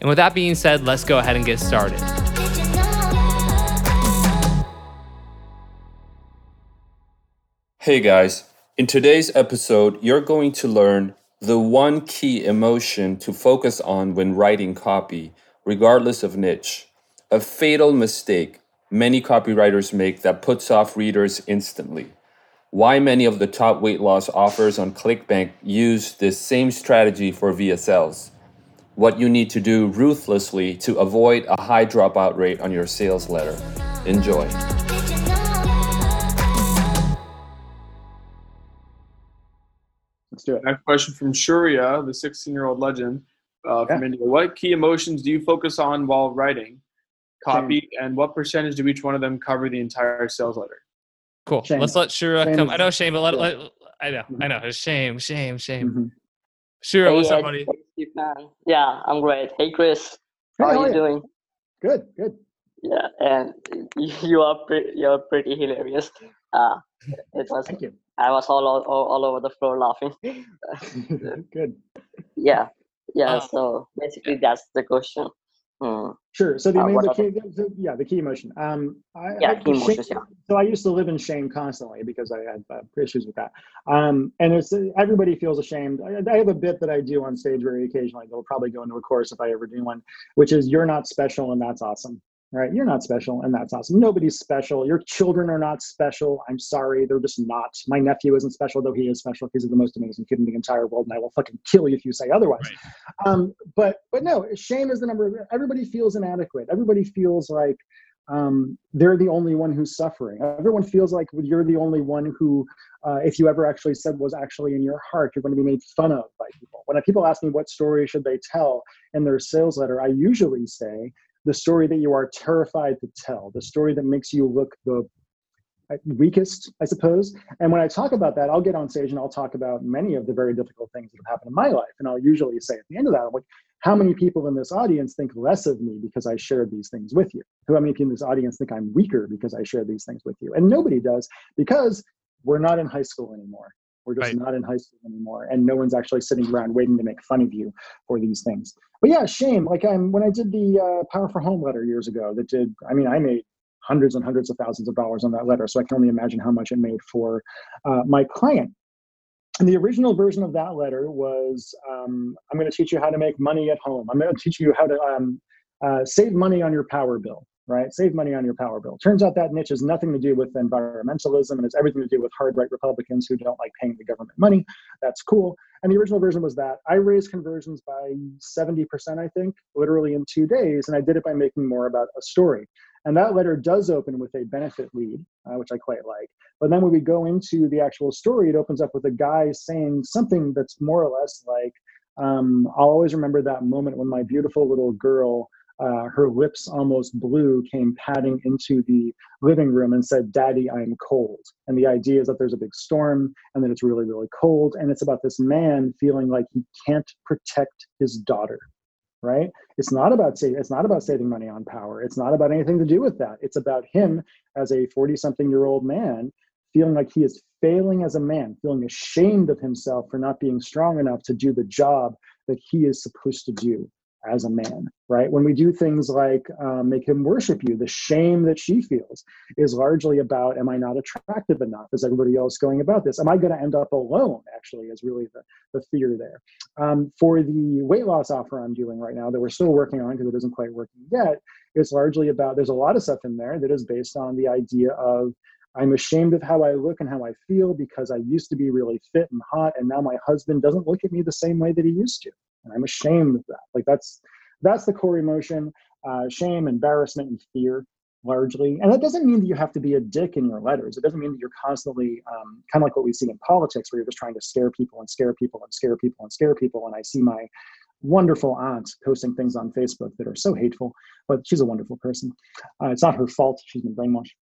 And with that being said, let's go ahead and get started. Hey guys, in today's episode, you're going to learn the one key emotion to focus on when writing copy, regardless of niche. A fatal mistake many copywriters make that puts off readers instantly. Why many of the top weight loss offers on ClickBank use this same strategy for VSLs what you need to do ruthlessly to avoid a high dropout rate on your sales letter. Enjoy. Let's do it. Next question from Shuria, the 16 year old legend uh, from Yeah. India. What key emotions do you focus on while writing copy, and what percentage do each one of them cover the entire sales letter? Cool. Shame. Let's let Shura Shame come. I know shame, but let, yeah. let I know, I know. Shame, shame, shame. Mhm. Shura, what's up, buddy? Hey, Stefan. Yeah, I'm great. Hey, Chris. Hey, How how are are you you? doing? Good, good. Yeah, and you are pretty, you're pretty hilarious. Uh, it was Thank you. I was all, all all over the floor laughing. good. yeah, yeah. Uh, so basically, that's the question. Hmm. Sure. So the, Uh, main, the, key, the, the- yeah, the key emotion. Um, I, Yeah, I, key shame- emotions, yeah. So I used to live in shame constantly because I had uh, issues with that. Um, and it's everybody feels ashamed. I, I have a bit that I do on stage very occasionally. That'll probably go into a course if I ever do one, which is "You're not special and that's awesome." Right? You're not special and that's awesome. Nobody's special. Your children are not special. I'm sorry, they're just not. My nephew isn't special, though he is special. He's the most amazing kid in the entire world, and I will fucking kill you if you say otherwise. Um, but but no, shame is the number. Everybody feels inadequate. Everybody feels like um, they're the only one who's suffering. Everyone feels like you're the only one who, uh, if you ever actually said was actually in your heart, you're going to be made fun of by people. When people ask me what story should they tell in their sales letter, I usually say the story that you are terrified to tell, the story that makes you look the uh, weakest, I suppose. And when I talk about that, I'll get on stage and I'll talk about many of the very difficult things that have happened in my life. And I'll usually say at the end of that, I'm like, how many people in this audience think less of me because I shared these things with you? How many people in this audience think I'm weaker because I shared these things with you? And nobody does because we're not in high school anymore. We're just Right. not in high school anymore, and no one's actually sitting around waiting to make fun of you for these things. But yeah, shame. Like I'm when I did the uh, Power for Home letter years ago. That did. I mean, I made hundreds and hundreds of thousands of dollars on that letter, so I can only imagine how much it made for uh, my client. And the original version of that letter was um, I'm going to teach you how to make money at home. I'm going to teach you how to um, uh, save money on your power bill, right? Save money on your power bill. Turns out that niche has nothing to do with environmentalism and it's everything to do with hard right Republicans who don't like paying the government money. That's cool. And the original version was that I raised conversions by 70%, I think, literally in two days. And I did it by making more about a story. And that letter does open with a benefit lead, uh, which I quite like. But then when we go into the actual story, it opens up with a guy saying something that's more or less like, um, I'll always remember that moment when my beautiful little girl, uh, her lips almost blue, came padding into the living room and said, Daddy, I'm cold. And the idea is that there's a big storm and that it's really, really cold. And it's about this man feeling like he can't protect his daughter right it's not about saving it's not about saving money on power it's not about anything to do with that it's about him as a 40 something year old man feeling like he is failing as a man feeling ashamed of himself for not being strong enough to do the job that he is supposed to do as a man, right? When we do things like um, make him worship you, the shame that she feels is largely about, am I not attractive enough? Is everybody else going about this? Am I going to end up alone? Actually, is really the, the fear there. Um, for the weight loss offer I'm doing right now that we're still working on because it isn't quite working yet, it's largely about, there's a lot of stuff in there that is based on the idea of, I'm ashamed of how I look and how I feel because I used to be really fit and hot, and now my husband doesn't look at me the same way that he used to and I'm ashamed of that. Like that's that's the core emotion: uh, shame, embarrassment, and fear largely. And that doesn't mean that you have to be a dick in your letters. It doesn't mean that you're constantly um, kind of like what we see in politics, where you're just trying to scare people and scare people and scare people and scare people. And I see my wonderful aunt posting things on Facebook that are so hateful, but she's a wonderful person. Uh, it's not her fault. She's been brainwashed.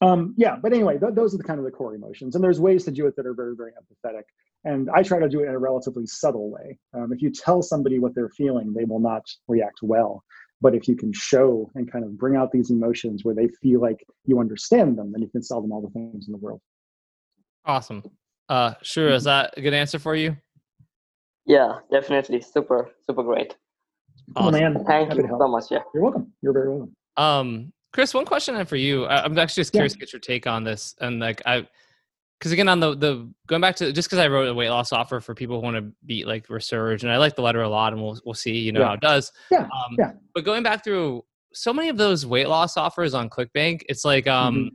Um, yeah, but anyway, th- those are the kind of the core emotions, and there's ways to do it that are very, very empathetic. And I try to do it in a relatively subtle way. Um, if you tell somebody what they're feeling, they will not react well. But if you can show and kind of bring out these emotions where they feel like you understand them, then you can sell them all the things in the world. Awesome. Uh, sure. Is that a good answer for you? Yeah, definitely. Super, super great. Oh, man. Thank Happy you so much. Yeah. You're welcome. You're very welcome. Um, Chris, one question I for you. I, I'm actually just Yeah. curious to get your take on this. And like, I, because again, on the the going back to just because I wrote a weight loss offer for people who want to beat like resurge, and I like the letter a lot, and we'll we'll see, you know, Yeah. how it does. Yeah, Um, yeah. But going back through so many of those weight loss offers on ClickBank, it's like um. Mhm.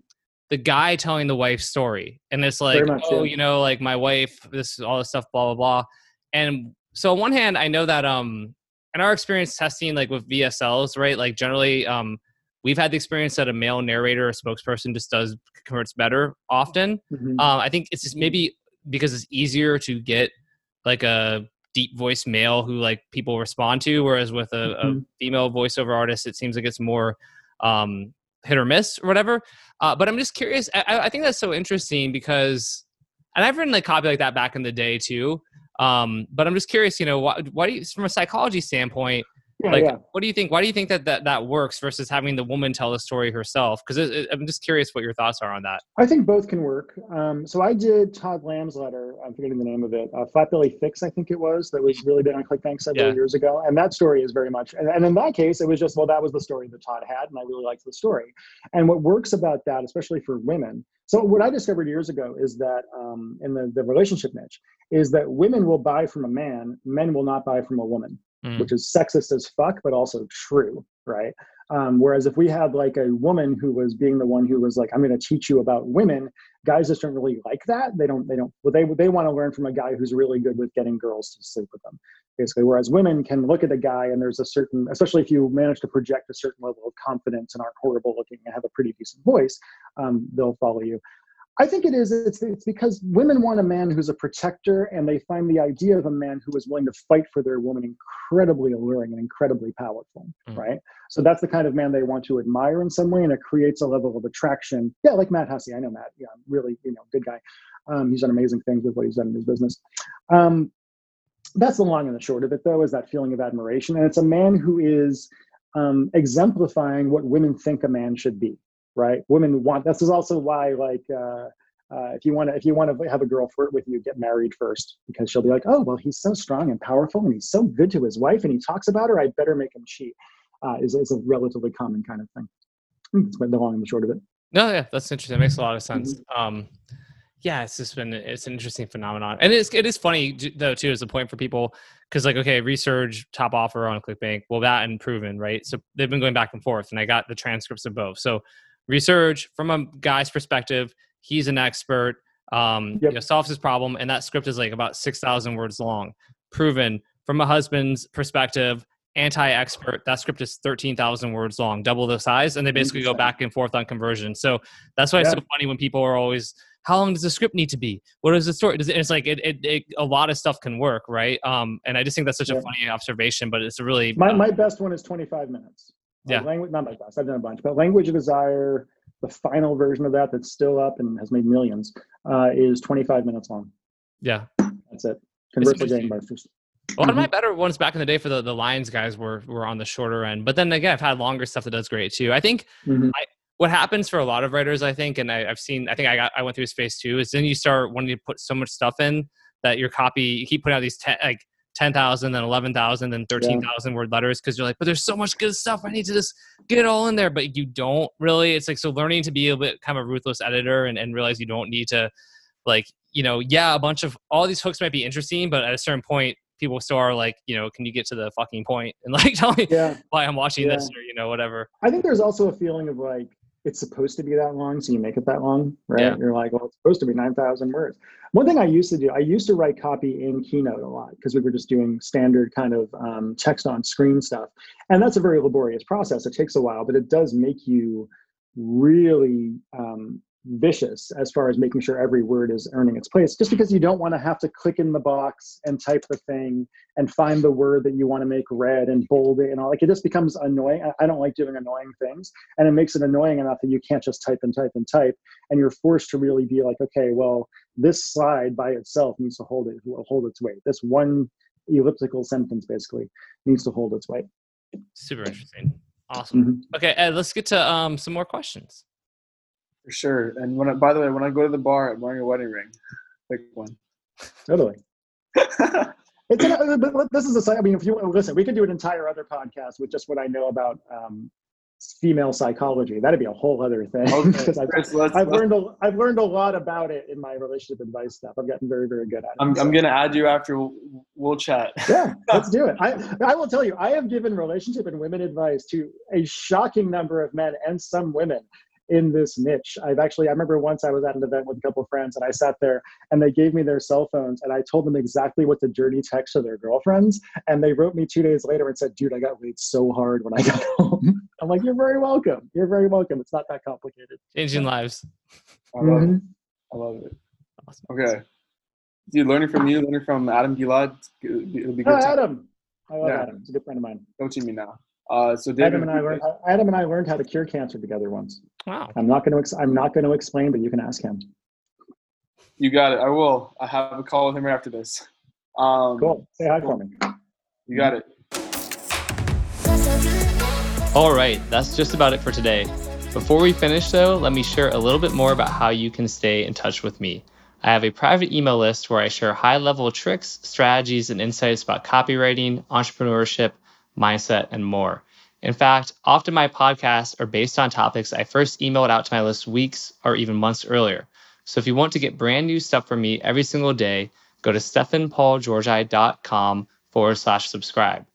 The guy telling the wife's story, and it's like, much, oh, yeah. you know, like my wife, this is all this stuff, blah blah blah. And so on one hand, I know that um, in our experience testing like with VSLs, right? Like generally, um, we've had the experience that a male narrator or spokesperson just does converts better often. Mhm. Um, I think it's just maybe because it's easier to get like a deep voice male who like people respond to, whereas with a, a Mhm. female voiceover artist, it seems like it's more um, hit or miss or whatever. Uh, but I'm just curious. I, I- I think that's so interesting because, and I've written like copy like that back in the day too. Um, but I'm just curious, you know, why, why do you, from a psychology standpoint, yeah, like yeah. what do you think why do you think that that, that works versus having the woman tell the story herself because i'm just curious what your thoughts are on that I think both can work. Um, so I did Todd Lamb's letter. I'm forgetting the name of it. Uh, Flatbelly Fix, I think it was. That was really big on ClickBank several Yeah. years ago. And that story is very much. And, and in that case, it was just well, that was the story that Todd had, and I really liked the story. And what works about that, especially for women. So what I discovered years ago is that um, in the, the relationship niche is that women will buy from a man, men will not buy from a woman Mm. which is sexist as fuck, but also true, right? Um, whereas if we had like a woman who was being the one who was like, "I'm going to teach you about women," guys just don't really like that. They don't. They don't. Well, they they want to learn from a guy who's really good with getting girls to sleep with them, basically. Whereas women can look at the guy and there's a certain, especially if you manage to project a certain level of confidence and aren't horrible looking and have a pretty decent voice, um, they'll follow you. I think it is. It's, it's because women want a man who's a protector, and they find the idea of a man who is willing to fight for their woman incredibly alluring and incredibly powerful, Mm. right? So that's the kind of man they want to admire in some way, and it creates a level of attraction. Yeah, like Matt Hussey. I know Matt. Yeah, really, you know, good guy. Um, he's done amazing things with what he's done in his business. Um, that's the long and the short of it, though, is that feeling of admiration, and it's a man who is um, exemplifying what women think a man should be right? Women want. This is also why, like, uh, uh, if you want to, if you want to have a girl flirt with you, get married first, because she'll be like, oh, well, he's so strong and powerful, and he's so good to his wife, and he talks about her. I better make him cheat. Uh, is is a relatively common kind of thing. That's the long and the short of it. no yeah that's interesting that makes a lot of sense um yeah it's just been it's an interesting phenomenon and it's it is funny though too as a point for people because like okay Resurge top offer on clickbank well that and proven right so they've been going back and forth and i got the transcripts of both so Resurge from a guy's perspective he's an expert um Yep. you know solves his problem and that script is like about 6000 words long proven. From a husband's perspective anti-expert that script is 13000 words long double the size and they basically go back and forth on conversion. So that's why it's so funny when people are always how long does the script need to be? What is the story? Does it, it's like it, it, it a lot of stuff can work right? Um and i just think that's such a funny observation but it's a really My uh, my best one is 25 minutes. Like Yeah. Language, not my best. I've done a bunch, but language of desire, the final version of that that's still up and has made millions, uh, is 25 minutes long. yeah That's it. Converts to interesting. gangbusters. A of Mm-hmm. my better ones back in the day for the, the Lions guys were were on the shorter end. But then again, I've had longer stuff that does great too. I think Mhm. what happens for a lot of writers, I think, and I, I've seen, I think I got, I went through this phase too, is then you start wanting to put so much stuff in that your copy, you keep putting out these ten, like 10,000, then 11,000, then 13,000 word letters because you're like, but there's so much good stuff. I need to just get it all in there. But you don't really. It's like, so learning to be a bit kind of a ruthless editor and, and realize you don't need to, like, you know, yeah, a bunch of all these hooks might be interesting, but at a certain point, people still are like, you know, can you get to the fucking point and like tell me Yeah. why I'm watching this or, you know, whatever. I think there's also a feeling of like it's supposed to be that long, so you make it that long, right? Yeah. You're like, well, it's supposed to be nine thousand words. One thing I used to do, I used to write copy in Keynote a lot because we were just doing standard kind of um, text on screen stuff. And that's a very laborious process. It takes a while, but it does make you really um, vicious as far as making sure every word is earning its place just because you don't want to have to click in the box and type the thing and find the word that you want to make red and bold it and all like it just becomes annoying. I don't like doing annoying things and it makes it annoying enough that you can't just type and type and type and you're forced to really be like okay well this slide by itself needs to hold it hold its weight. This one elliptical sentence basically needs to hold its weight. Super interesting. Awesome. Mm-hmm. okay Ed, let's get to um, some more questions for sure. And when I, by the way, when I go to the bar, I'm wearing a wedding ring. Pick one. Totally. it's an, but this is a. I mean, if you listen, we could do an entire other podcast with just what I know about um, female psychology. That'd be a whole other thing because okay. I've, I've learned a, I've learned a lot about it in my relationship advice stuff. I've gotten very very good at it. I'm, so. I'm gonna add you after we'll, we'll chat. yeah, let's do it. I I will tell you, I have given relationship and women advice to a shocking number of men and some women in this niche. I've actually, I remember once I was at an event with a couple of friends and I sat there and they gave me their cell phones and I told them exactly what to dirty text to their girlfriends. And they wrote me two days later and said, dude, I got laid so hard when I got home. I'm like, you're very welcome. You're very welcome. It's not that complicated. Changing lives. I love mm-hmm. it. I love it. Awesome. Okay. Dude, learning from you, learning from Adam Gilad. It'll be good. Oh, Adam. I love yeah. Adam. He's a good friend of mine. Don't see me now. Uh, so David, Adam and I learned how, Adam and I learned how to cure cancer together once. Wow. I'm not going to I'm not going to explain, but you can ask him. You got it. I will. I have a call with him after this. Um, cool. Say hi for me. You got it. All right, that's just about it for today. Before we finish, though, let me share a little bit more about how you can stay in touch with me. I have a private email list where I share high level tricks, strategies, and insights about copywriting, entrepreneurship, mindset, and more. In fact, often my podcasts are based on topics I first emailed out to my list weeks or even months earlier. So if you want to get brand new stuff from me every single day, go to stefanpaulgeorgi.com forward slash subscribe.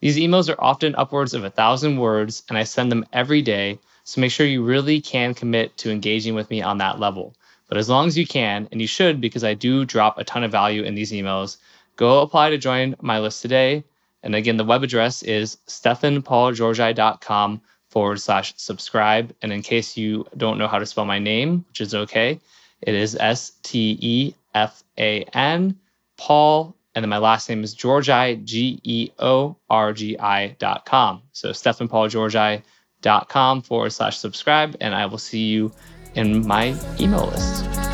These emails are often upwards of a thousand words, and I send them every day. So make sure you really can commit to engaging with me on that level. But as long as you can, and you should because I do drop a ton of value in these emails, go apply to join my list today. And again, the web address is stefanpaulgeorgi.com forward slash subscribe. And in case you don't know how to spell my name, which is okay, it is S T E F A N, Paul, and then my last name is Georgi, G E O R G I dot com. So stefanpaulgeorgi.com forward slash subscribe, and I will see you in my email list.